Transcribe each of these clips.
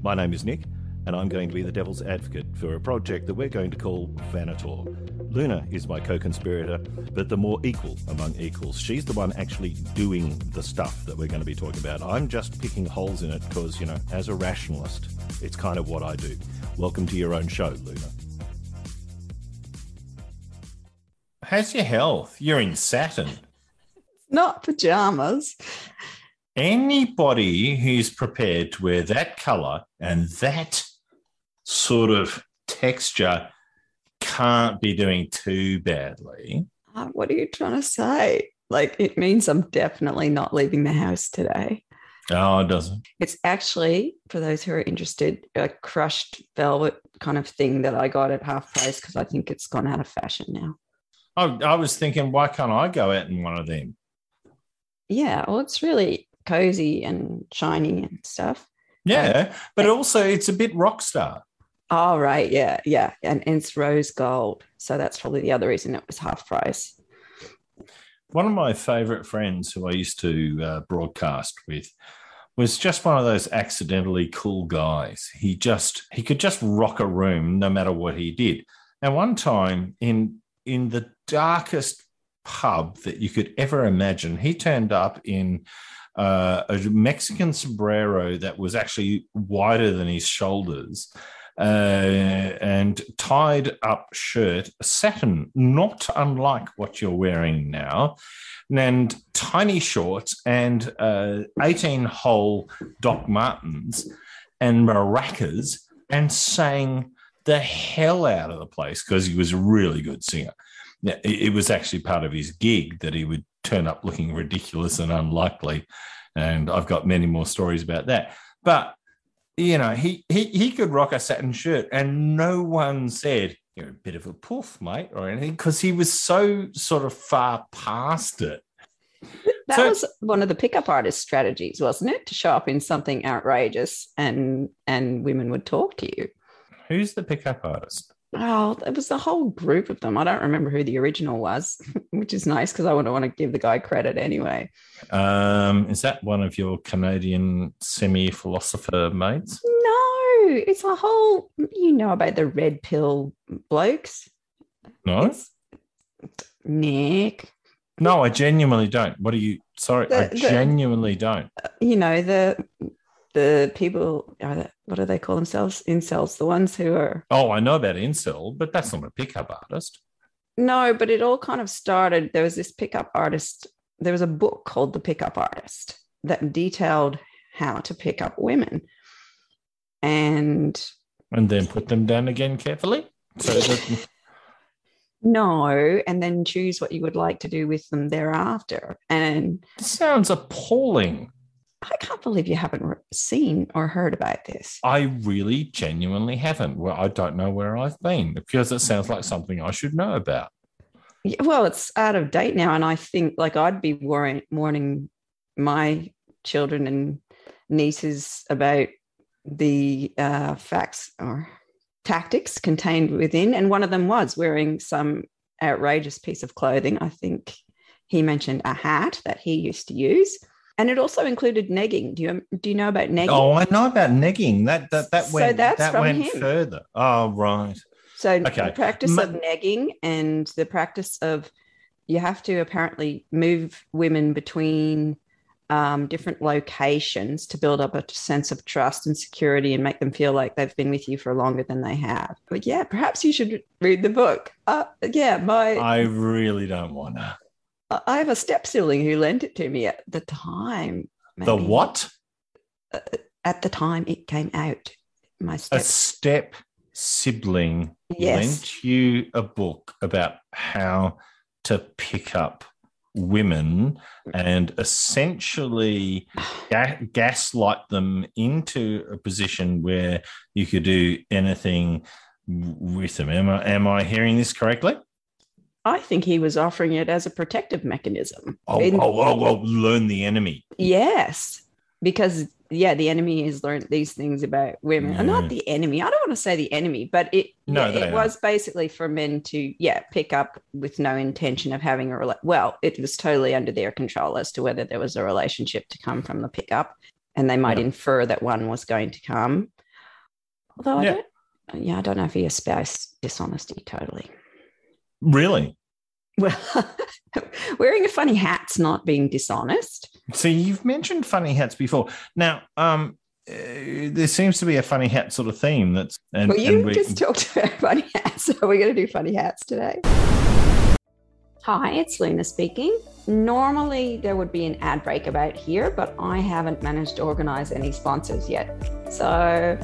My name is Nick, and I'm going to be the devil's advocate for a project that we're going to call Vanator. Luna is my co conspirator, but the more equal among equals. She's the one actually doing the stuff that we're going to be talking about. I'm just picking holes in it because, you know, as a rationalist, it's kind of what I do. Welcome to your own show, Luna. How's your health? You're in Saturn. Not pajamas. Anybody who's prepared to wear that color and that sort of texture can't be doing too badly. Uh, what are you trying to say? Like, it means I'm definitely not leaving the house today. Oh, it doesn't. It's actually, for those who are interested, a crushed velvet kind of thing that I got at half price because I think it's gone out of fashion now. I, I was thinking, why can't I go out in one of them? Yeah, well, it's really cozy and shiny and stuff. Yeah, but also it's a bit rock star. Oh, right. Yeah. Yeah. And, and it's rose gold. So that's probably the other reason it was half price. One of my favorite friends who I used to uh, broadcast with was just one of those accidentally cool guys. He just he could just rock a room no matter what he did. And one time in in the darkest pub that you could ever imagine, he turned up in uh, a Mexican sombrero that was actually wider than his shoulders uh, and tied up shirt, satin, not unlike what you're wearing now, and tiny shorts and uh, 18 hole Doc Martens and maracas and sang the hell out of the place because he was a really good singer. It was actually part of his gig that he would turn up looking ridiculous and unlikely. And I've got many more stories about that. But you know, he he he could rock a satin shirt, and no one said you're a bit of a poof, mate, or anything, because he was so sort of far past it. That so, was one of the pickup artist strategies, wasn't it? To show up in something outrageous, and and women would talk to you. Who's the pickup artist? Oh, it was the whole group of them. I don't remember who the original was, which is nice because I wouldn't want to give the guy credit anyway. Um, is that one of your Canadian semi philosopher mates? No, it's a whole, you know, about the red pill blokes. No, it's, Nick. No, I genuinely don't. What are you? Sorry, the, I genuinely the, don't. You know the the people what do they call themselves? Incels the ones who are oh i know about incel but that's not a pickup artist. No but it all kind of started there was this pickup artist there was a book called the pickup artist that detailed how to pick up women. And and then put them down again carefully? So that no and then choose what you would like to do with them thereafter. And sounds appalling I can't believe you haven't seen or heard about this. I really genuinely haven't. Well, I don't know where I've been because it sounds like something I should know about. Yeah, well, it's out of date now. And I think like I'd be warning, warning my children and nieces about the uh, facts or tactics contained within. And one of them was wearing some outrageous piece of clothing. I think he mentioned a hat that he used to use and it also included negging. Do you do you know about negging? Oh, I know about negging. That that that went so that's that went him. further. Oh, right. So okay. the practice Ma- of negging and the practice of you have to apparently move women between um, different locations to build up a sense of trust and security and make them feel like they've been with you for longer than they have. But yeah, perhaps you should read the book. Uh, yeah, my I really don't want to. I have a step sibling who lent it to me at the time. Maybe. The what? Uh, at the time it came out. My step, a step sibling yes. lent you a book about how to pick up women and essentially ga- gaslight them into a position where you could do anything with them. Am I, am I hearing this correctly? I think he was offering it as a protective mechanism. Oh, In, oh, oh, oh, learn the enemy. Yes, because yeah, the enemy has learned these things about women. Uh, yeah. Not the enemy. I don't want to say the enemy, but it no, yeah, it are. was basically for men to yeah pick up with no intention of having a rela- well, it was totally under their control as to whether there was a relationship to come from the pickup, and they might yeah. infer that one was going to come. Although. I don't, uh, yeah, I don't know if he espoused dishonesty totally. Really? Well, wearing a funny hat's not being dishonest. So you've mentioned funny hats before. Now, um, uh, there seems to be a funny hat sort of theme that's and, Well, you and we- just talked about funny hats, so we're going to do funny hats today. Hi, it's Luna speaking. Normally, there would be an ad break about here, but I haven't managed to organize any sponsors yet. So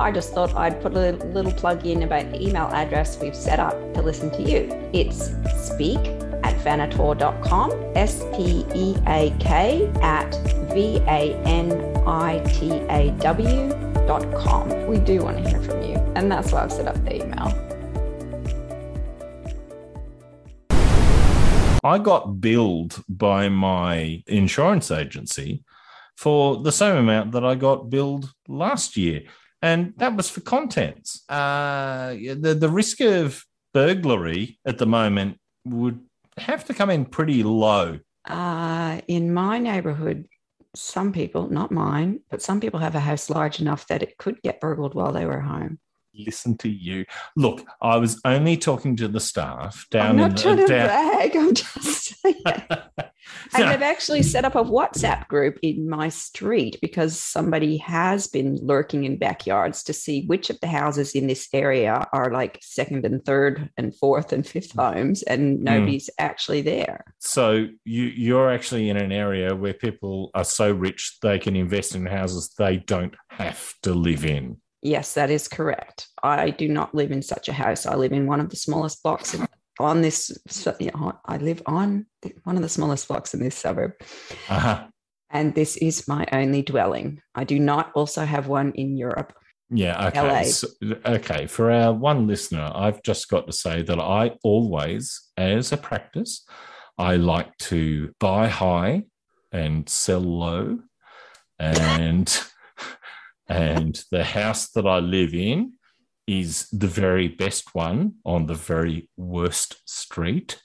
I just thought I'd put a little plug in about the email address we've set up to listen to you. It's speak at vanator.com, S P E A K at V A N I T A W.com. We do want to hear from you, and that's why I've set up the email. I got billed by my insurance agency for the same amount that I got billed last year. And that was for contents. Uh, the, the risk of burglary at the moment would have to come in pretty low. Uh, in my neighborhood, some people, not mine, but some people have a house large enough that it could get burgled while they were home. Listen to you. Look, I was only talking to the staff down I'm not in trying to down- brag. I'm just saying. And they've actually set up a WhatsApp group in my street because somebody has been lurking in backyards to see which of the houses in this area are like second and third and fourth and fifth mm. homes, and mm. nobody's actually there. So you you're actually in an area where people are so rich they can invest in houses they don't have to live in. Yes, that is correct. I do not live in such a house. I live in one of the smallest blocks in, on this. So, yeah, I live on one of the smallest blocks in this suburb. Uh-huh. And this is my only dwelling. I do not also have one in Europe. Yeah. Okay. So- okay. For our one listener, I've just got to say that I always, as a practice, I like to buy high and sell low, and and the house that I live in is the very best one on the very worst street.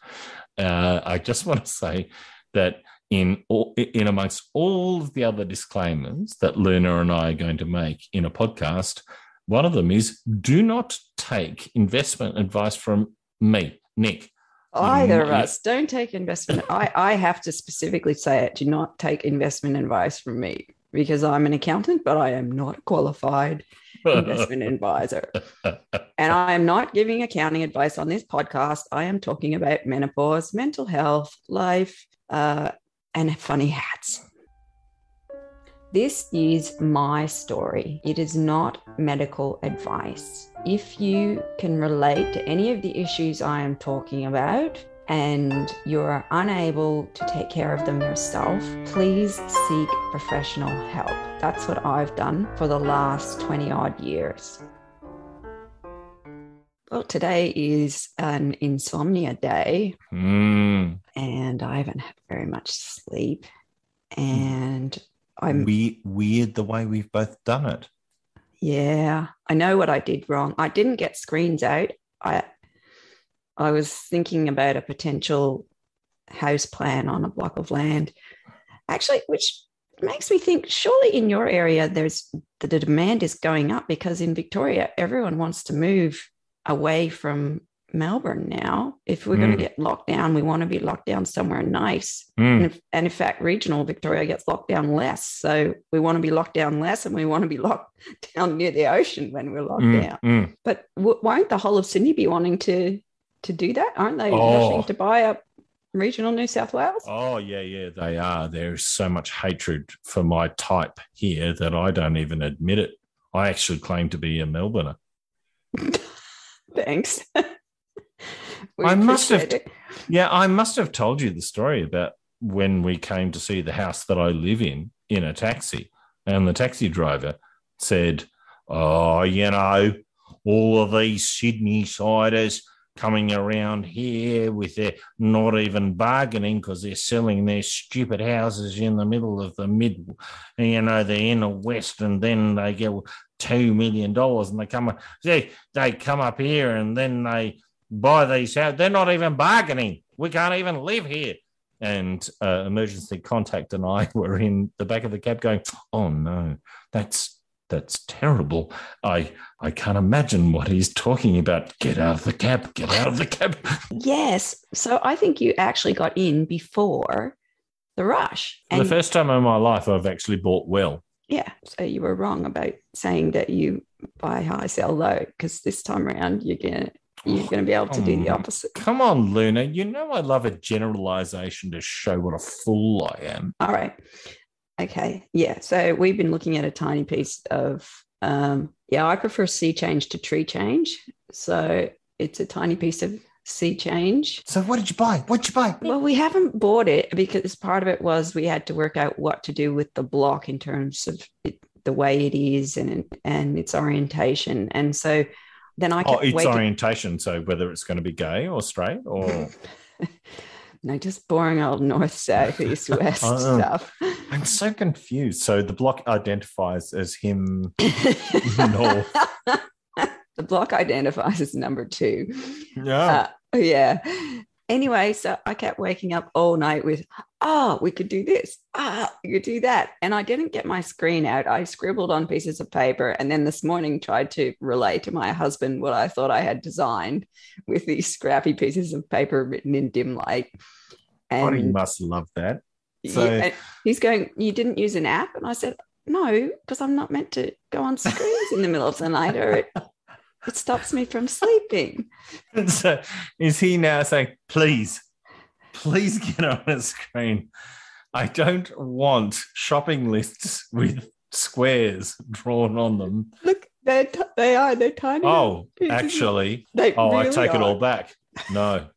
Uh, I just want to say that in all, in amongst all of the other disclaimers that Luna and I are going to make in a podcast, one of them is do not take investment advice from me, Nick. Either of us don't take investment. I, I have to specifically say it. Do not take investment advice from me because I'm an accountant, but I am not a qualified investment advisor. And I am not giving accounting advice on this podcast. I am talking about menopause, mental health, life, uh, and funny hats. This is my story. It is not medical advice. If you can relate to any of the issues I am talking about and you're unable to take care of them yourself, please seek professional help. That's what I've done for the last 20 odd years. Well, today is an insomnia day Mm, and I haven't had very much sleep. And I'm, we, weird the way we've both done it. yeah, I know what I did wrong. I didn't get screens out. I, I was thinking about a potential house plan on a block of land, actually, which makes me think surely in your area, there's the, demand is going up because in Victoria, everyone wants to move away from Melbourne now. If we're going Mm. to get locked down, we want to be locked down somewhere nice. Mm, And, if, and in fact, regional Victoria gets locked down less. So we want to be locked down less and we want to be locked down near the ocean when we're locked mm, down. mm. But w- won't the whole of Sydney be wanting to to do that? Aren't they Oh. rushing to buy up regional New South Wales? Oh, yeah, yeah, they are. There's so much hatred for my type here that I don't even admit it. I actually claim to be a Melbourner. Thanks. I must have- it. Yeah, I must have told you the story about when we came to see the house that I live in in a taxi. And the taxi driver said, Oh, you know, all of these Sydney siders coming around here with their not even bargaining because they're selling their stupid houses in the middle of the middle, you know, the inner west, and then they get two million dollars and they come up, they, they come up here and then they buy these houses. They're not even bargaining. We can't even live here. And uh, emergency contact and I were in the back of the cab going, "Oh no, that's that's terrible. I I can't imagine what he's talking about. Get out of the cab. Get out of the cab. Yes. So I think you actually got in before the rush. For the first time in my life, I've actually bought well. yeah. So you were wrong about saying that you buy high, sell low, because this time around you're gonna you're gonna be able to do the opposite. Come on, Luna. You know I love a generalization to show what a fool I am. All right. Okay. Yeah. So we've been looking at a tiny piece of, um, yeah, I prefer sea change to tree change. So it's a tiny piece of sea change. So what did you buy? What did you buy? Well, we haven't bought it because part of it was we had to work out what to do with the block in terms of it, the way it is and and its orientation. And so then I Oh, kept its waking, orientation. So whether it's going to be gay or straight or no, just boring old north, south, east, west Oh. stuff. I'm so confused. So the block identifies as him north. the block identifies as number two. Yeah. Uh, yeah. Anyway, so I kept waking up all night with, oh, we could do this. Ah, we could do that. And I didn't get my screen out. I scribbled on pieces of paper and then this morning tried to relay to my husband what I thought I had designed with these scrappy pieces of paper written in dim light. God, he And must love that. So- and he's going, You didn't use an app? And I said, No, because I'm not meant to go on screens in the middle of the night or it, it stops me from sleeping. so is he now saying, please, please get on a screen? I don't want shopping lists with squares drawn on them. Look, they're t- they are, they're tiny. Oh, actually, They oh, I really take it all back. No,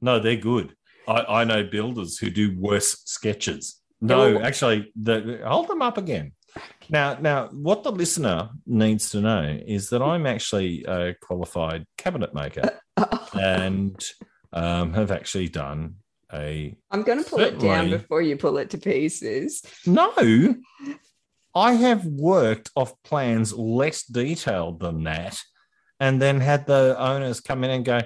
no, they're good. I, I know builders who do worse sketches. No, Well- actually, the, hold them up again. Now, now, what the listener needs to know is that I'm actually a qualified cabinet maker and um, have actually done a I'm going to pull it down before you pull it to pieces. no. I have worked off plans less detailed than that, and then had the owners come in and go,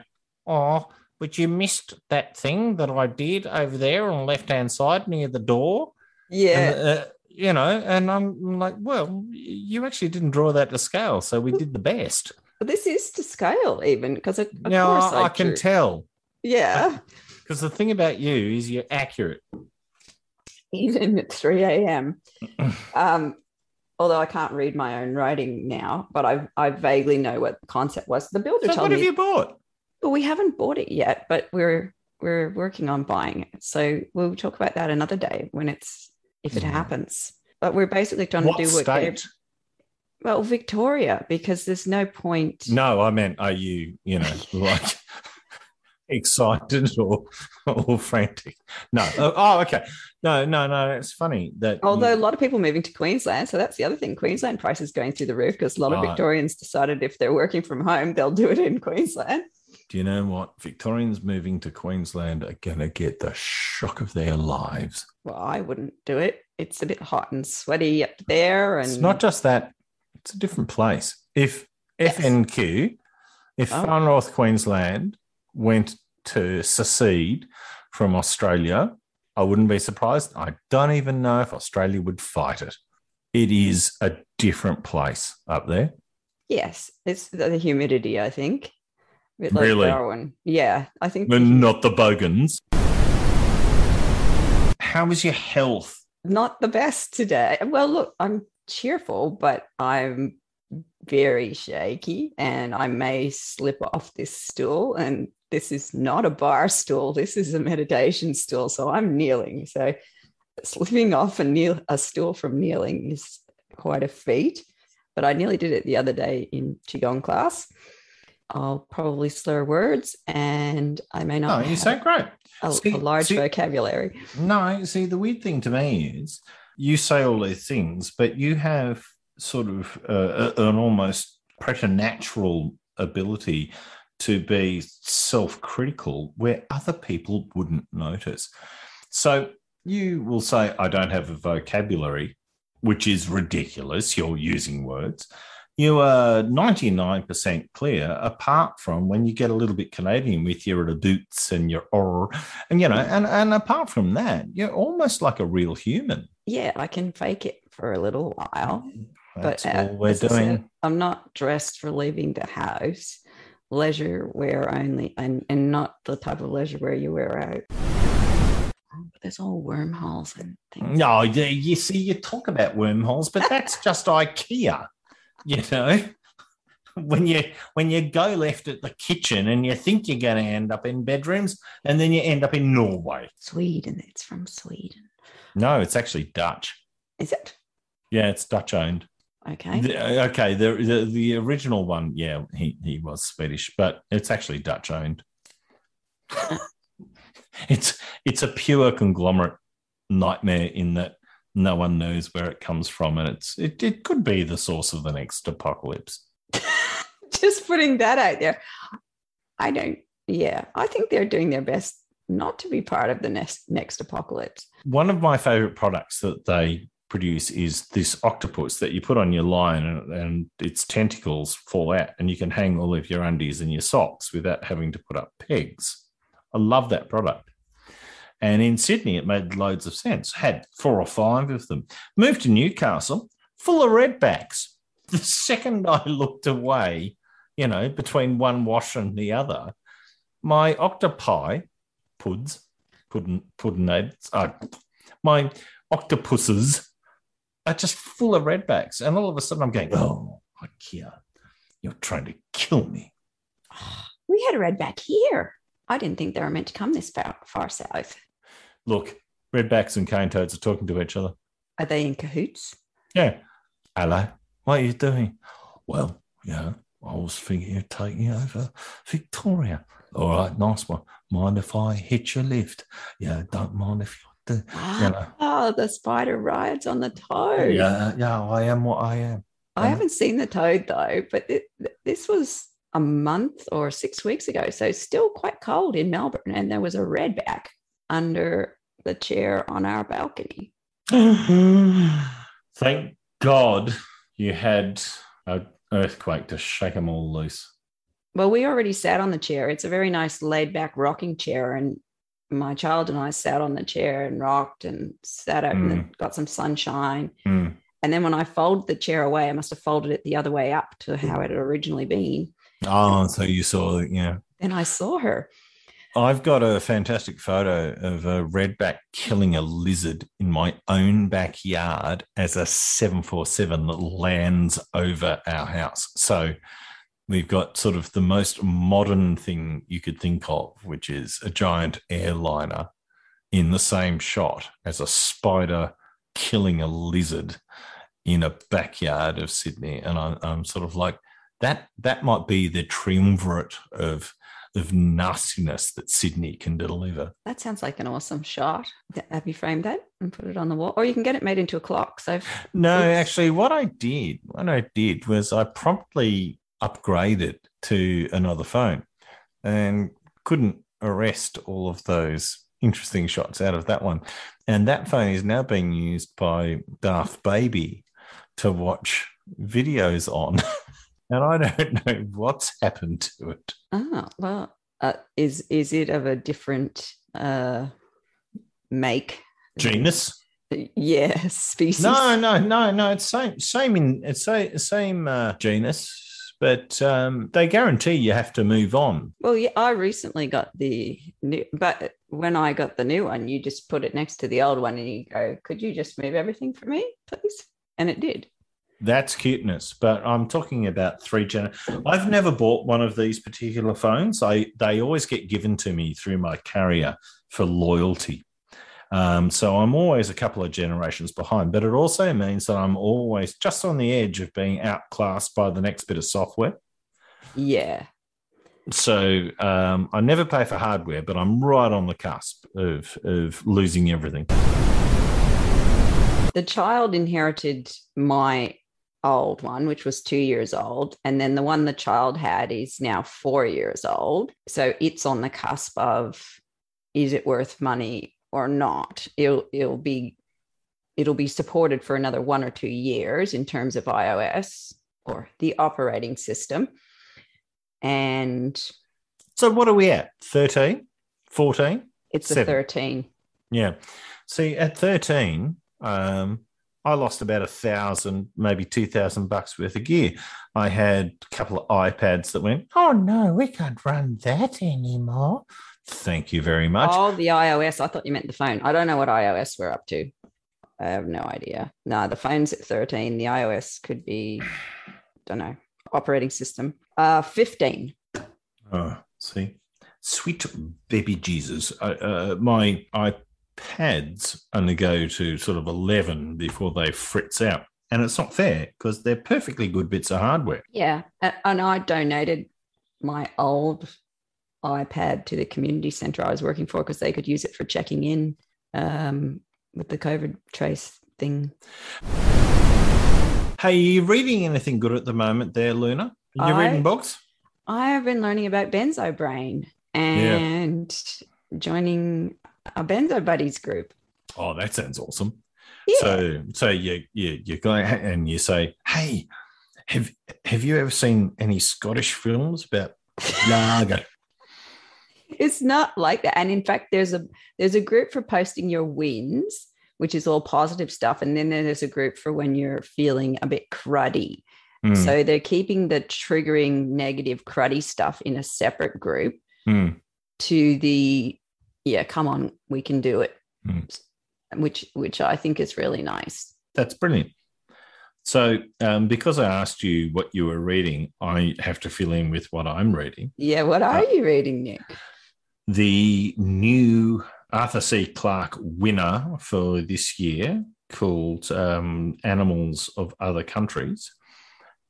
"Oh, but you missed that thing that I did over there on the left hand side near the door." Yeah. And, uh, you know, and I'm like, "Well, you actually didn't draw that to scale, so we did the best." But this is to scale, even because of now course I, I, I can tell Yeah. because the thing about you is you're accurate. Even at 3 a.m. um, although I can't read my own writing now, but I, I vaguely know what the concept was. The builder So told what have me you bought? Well, we haven't bought it yet, but we're we're working on buying it. So we'll talk about that another day when it's if it Mhm. happens. But we're basically trying What to do what state? well, Victoria, because there's no point. No, I meant, are you, you know, like excited or or frantic? No. Oh, oh, okay. No, no, no. It's funny that. Although a lot of people moving to Queensland, so that's the other thing. Queensland prices going through the roof because a lot of Right. Victorians decided if they're working from home, they'll do it in Queensland. Do you know what? Victorians moving to Queensland are going to get the shock of their lives. Well, I wouldn't do it. It's a bit hot and sweaty up there, and It's not just that; it's a different place. If. FNQ, if Oh. Far North Queensland went to secede from Australia, I wouldn't be surprised. I don't even know if Australia would fight it. It is a different place up there. yes, it's the humidity. I think. A bit like Really? Darwin. Yeah, I think. But the- not the bogans. How was your health? not the best today. Well, look, I'm cheerful, but I'm very shaky and I may slip off this stool. And this is not a bar stool, this is a meditation stool. So I'm kneeling. So slipping off a, kneel, a stool from kneeling is quite a feat. But I nearly did it the other day in Qigong class. I'll probably slur words and I may No, not you have sound great. a, See- a large see- vocabulary. No, see, the weird thing to me is you say all these things, but you have sort of uh, a- an almost preternatural ability to be self critical where other people wouldn't notice. So you will say, I don't have a vocabulary, which is ridiculous. You're using words. You are 99% clear, apart from when you get a little bit Canadian with your boots and your or, and you know, and, and apart from that, you're almost like a real human. Yeah, I can fake it for a little while. That's but uh, all we're I said, doing. I'm not dressed for leaving the house. Leisure wear only, and, and not the type of leisure wear you wear out. But there's all wormholes and things. No, you see, you talk about wormholes, but that's just IKEA. You know, when you when you go left at the kitchen and you think you're going to end up in bedrooms, and then you end up in Norway. Sweden. It's from Sweden. No, it's actually Dutch. Is it? Yeah, it's Dutch owned. Okay. The- okay, the, the the original one, yeah, he he was Swedish, but it's actually Dutch owned. it's it's a pure conglomerate nightmare in that no one knows where it comes from, and it's it, it could be the source of the next apocalypse. Just putting that out there. I don't. Yeah, I think they're doing their best not to be part of the next next apocalypse. One of my favorite products that they produce is this octopus that you put on your line and, and its tentacles fall out and you can hang all of your undies and your socks without having to put up pegs. I love that product. And in Sydney, it made loads of sense. Had four or five of them. Moved to Newcastle, full of redbacks. The second I looked away, you know, between one wash and the other, my octopi, puds, puddin, puddinades, uh, my octopuses are just full of redbacks. And all of a sudden I'm going, oh, IKEA, you're trying to kill me. We had a redback here. I didn't think they were meant to come this far, far south. Look, redbacks and cane toads are talking to each other. Are they in cahoots? Yeah. Hello. What are you doing? Well, yeah, I was thinking of taking over Victoria. All right, nice one. Mind if I hit your lift? Yeah, don't mind if you do. You know. Oh, the spider rides on the toad. Yeah, yeah, I am what I am. I haven't seen the toad though, but it, this was a month or six weeks ago, so still quite cold in Melbourne, and there was a redback under the chair on our balcony. Thank God you had an earthquake to shake them all loose. Well, we already sat on the chair. It's a very nice laid back rocking chair, and my child and I sat on the chair and rocked and sat out and got some sunshine. Mm. And then when I folded the chair away, I must have folded it the other way up to how it had originally been. Oh, so you saw, yeah. Then I saw her. I've got a fantastic photo of a redback killing a lizard in my own backyard as a 747 that lands over our house. So we've got sort of the most modern thing you could think of, which is a giant airliner in the same shot as a spider killing a lizard in a backyard of Sydney. And I'm, I'm sort of like, that that might be the triumvirate of of nastiness that Sydney can deliver. That sounds like an awesome shot. Have you framed that and put it on the wall? Or you can get it made into a clock. So No, Oops. actually, what I did, what I did was I promptly upgraded to another phone and couldn't arrest all of those interesting shots out of that one. And that phone is now being used by Darth Baby to watch videos on. and I don't know what's happened to it. Ah, well, uh, is is it of a different uh, make? Genus? Yeah, species. No, no, no, no. It's same, same in it's sa- same uh, genus, but um, they guarantee you have to move on. Well, yeah, I recently got the new, but when I got the new one, you just put it next to the old one and you go, could you just move everything for me, please? And it did. That's cuteness, but I'm talking about three gen. I've never bought one of these particular phones. I they always get given to me through my carrier for loyalty. Um, so I'm always a couple of generations behind, but it also means that I'm always just on the edge of being outclassed by the next bit of software. Yeah. So um, I never pay for hardware, but I'm right on the cusp of of losing everything. The child inherited my old one, which was two years old. And then the one the child had is now four years old. So it's on the cusp of is it worth money or not? It'll it'll be it'll be supported for another one or two years in terms of iOS or the operating system. And So what are we at? 13, 14? it's a 13. Yeah. See, at 13, um, I lost about a thousand, maybe two thousand bucks worth of gear. I had a couple of iPads that went, oh no, we can't run that anymore. Thank you very much. Oh, the iOS. I thought you meant the phone. I don't know what iOS we're up to. I have no idea. No, the phone's at 13. The iOS could be, don't know, operating system. Uh, 15. Oh, see, sweet baby Jesus. I, uh, my iPads only go to sort of 11 before they fritz out. And it's not fair because they're perfectly good bits of hardware. Yeah. And I donated my old iPad to the community center I was working for because they could use it for checking in um, with the COVID trace thing. Hey, are you reading anything good at the moment there, Luna? Are you I- reading books? I have been learning about Benzo Brain and joining a Benzo Buddies group. Oh, that sounds awesome. Yeah. So, so you you you go and you say, "Hey, have have you ever seen any Scottish films about lager?" it's not like that and in fact there's a there's a group for posting your wins which is all positive stuff and then there's a group for when you're feeling a bit cruddy Hmm, so they're keeping the triggering negative cruddy stuff in a separate group hmm. to the yeah come on we can do it Hmm. which which i think is really nice That's brilliant. So, um, because I asked you what you were reading, I have to fill in with what I'm reading. yeah what are Uh, you reading nick The new Arthur C. Clarke winner for this year, called um, Animals of Other Countries.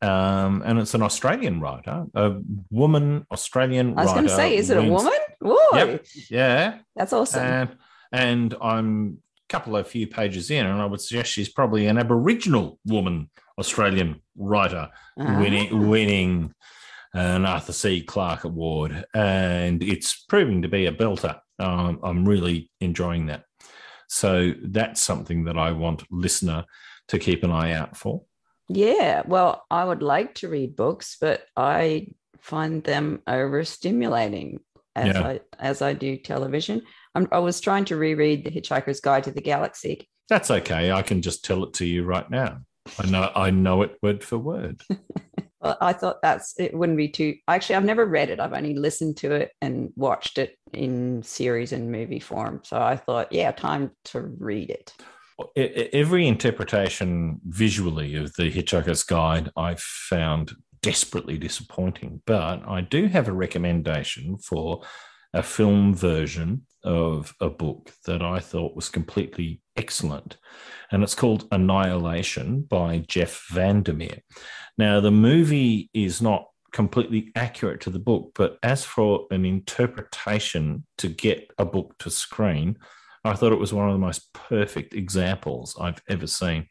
Um, and it's an Australian writer, a woman Australian i was going to say is it a woman Whoa, Yep. Yeah. that's awesome And, and I'm a couple of few pages in, and I would suggest she's probably an Aboriginal woman Australian writer Ah. winning, winning an Arthur C. Clarke Award. And it's proving to be a belter. Um, I'm really enjoying that. So that's something that I want listener to keep an eye out for. Yeah, well, I would like to read books, but I find them overstimulating as Yeah. I as I do television. I'm, I was trying to reread The Hitchhiker's Guide to the Galaxy. That's okay. I can just tell it to you right now. I know I know it word for word. Well, I thought that's it wouldn't be too. Actually, I've never read it. I've only listened to it and watched it in series and movie form. So I thought, yeah, time to read it. Every interpretation visually of the Hitchhiker's Guide I've found desperately disappointing. But I do have a recommendation for a film version of a book that I thought was completely excellent. And it's called Annihilation by Jeff VanderMeer. Now, the movie is not completely accurate to the book, but as for an interpretation to get a book to screen, I thought it was one of the most perfect examples I've ever seen.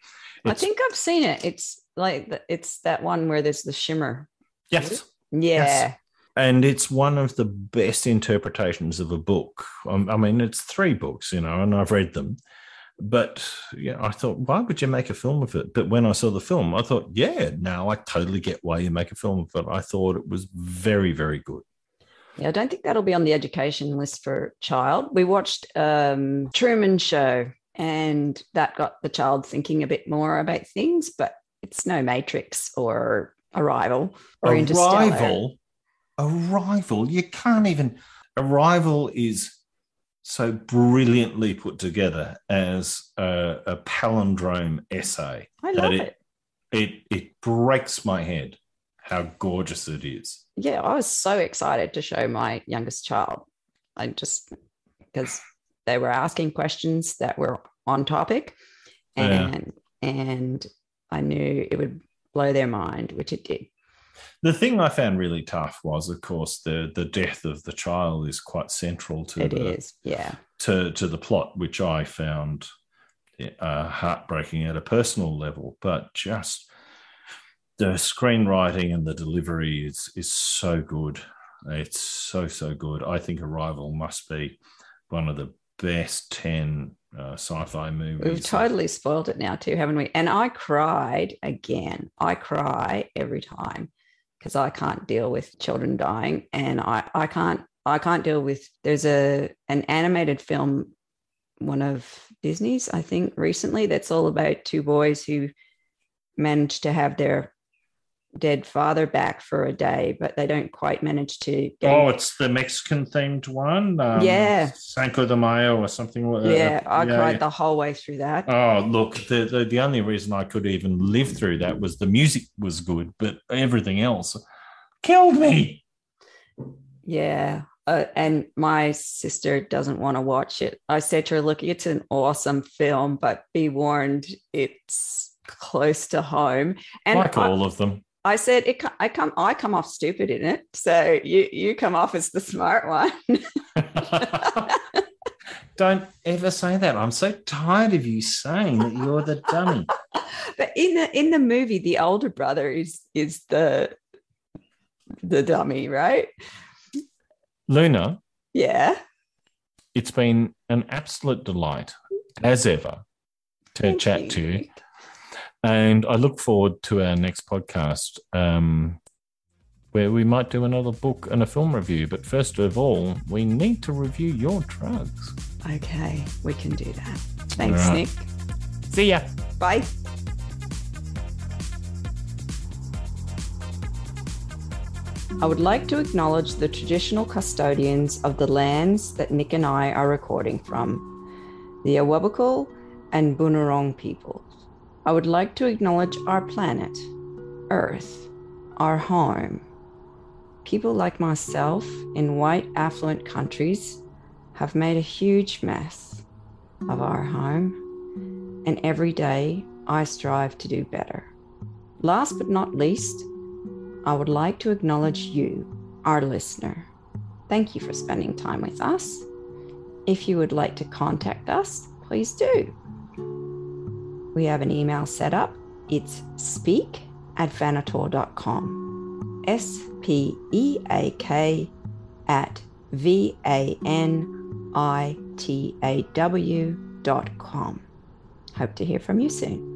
I think I've seen it. It's like it's that one where there's the shimmer. yes, Yeah. and it's one of the best interpretations of a book. Um, I mean, it's three books, you know, and I've read them. But yeah, I thought, why would you make a film of it? But when I saw the film, I thought, yeah, now I totally get why you make a film of it. I thought it was very, very good. Yeah, I don't think that'll be on the education list for child. We watched um, Truman Show, and that got the child thinking a bit more about things. But it's no Matrix or Arrival or Interstellar. Arrival, Arrival. You can't even. Arrival is so brilliantly put together as a, a palindrome essay. I that love it- it. It it breaks my head how gorgeous it is. Yeah, I was so excited to show my youngest child. I just because they were asking questions that were on topic, Yeah. and and I knew it would blow their mind, which it did. The thing I found really tough was, of course, the the death of the child is quite central to It the, is, yeah. to to the plot, which I found uh, heartbreaking at a personal level. But just the screenwriting and the delivery is is so good. It's so so good. I think Arrival must be one of the best ten uh, sci-fi movies. We've totally spoiled it now too, haven't we? And I cried again. I cry every time because I can't deal with children dying, and I I can't I can't deal with. There's a an animated film one of Disney's, I think, recently. That's all about two boys who managed to have their dead father back for a day, but they don't quite manage to. Get Oh, it's the Mexican themed one. Um, Yeah. Cinco de Mayo or something. yeah, I yeah, cried yeah. the whole way through that. Oh, look, the, the the only reason I could even live through that was the music was good, but everything else killed me. Yeah. Uh, and my sister doesn't want to watch it. I said to her, look, it's an awesome film, but be warned, it's close to home. And like I, all of them. I said, it, I come, I come off stupid in it. So you, you come off as the smart one. Don't ever say that. I'm so tired of you saying that you're the dummy. but in the, in the movie, the older brother is, is the, the dummy, right? Luna, Yeah. it's been an absolute delight, as ever, to Thank chat to you. And I look forward to our next podcast um, where we might do another book and a film review. But first of all, we need to review your drugs. Okay. We can do that. Thanks, right. Nick. See ya. Bye. I would like to acknowledge the traditional custodians of the lands that Nick and I are recording from, the Awabakal and Bunurong peoples. I would like to acknowledge our planet, Earth, our home. People like myself in white affluent countries have made a huge mess of our home and every day I strive to do better. Last but not least, I would like to acknowledge you, our listener. Thank you for spending time with us. If you would like to contact us, please do. We have an email set up. It's speak at vanator.com. S P E A K at V A N I T A W dot com. Hope to hear from you soon.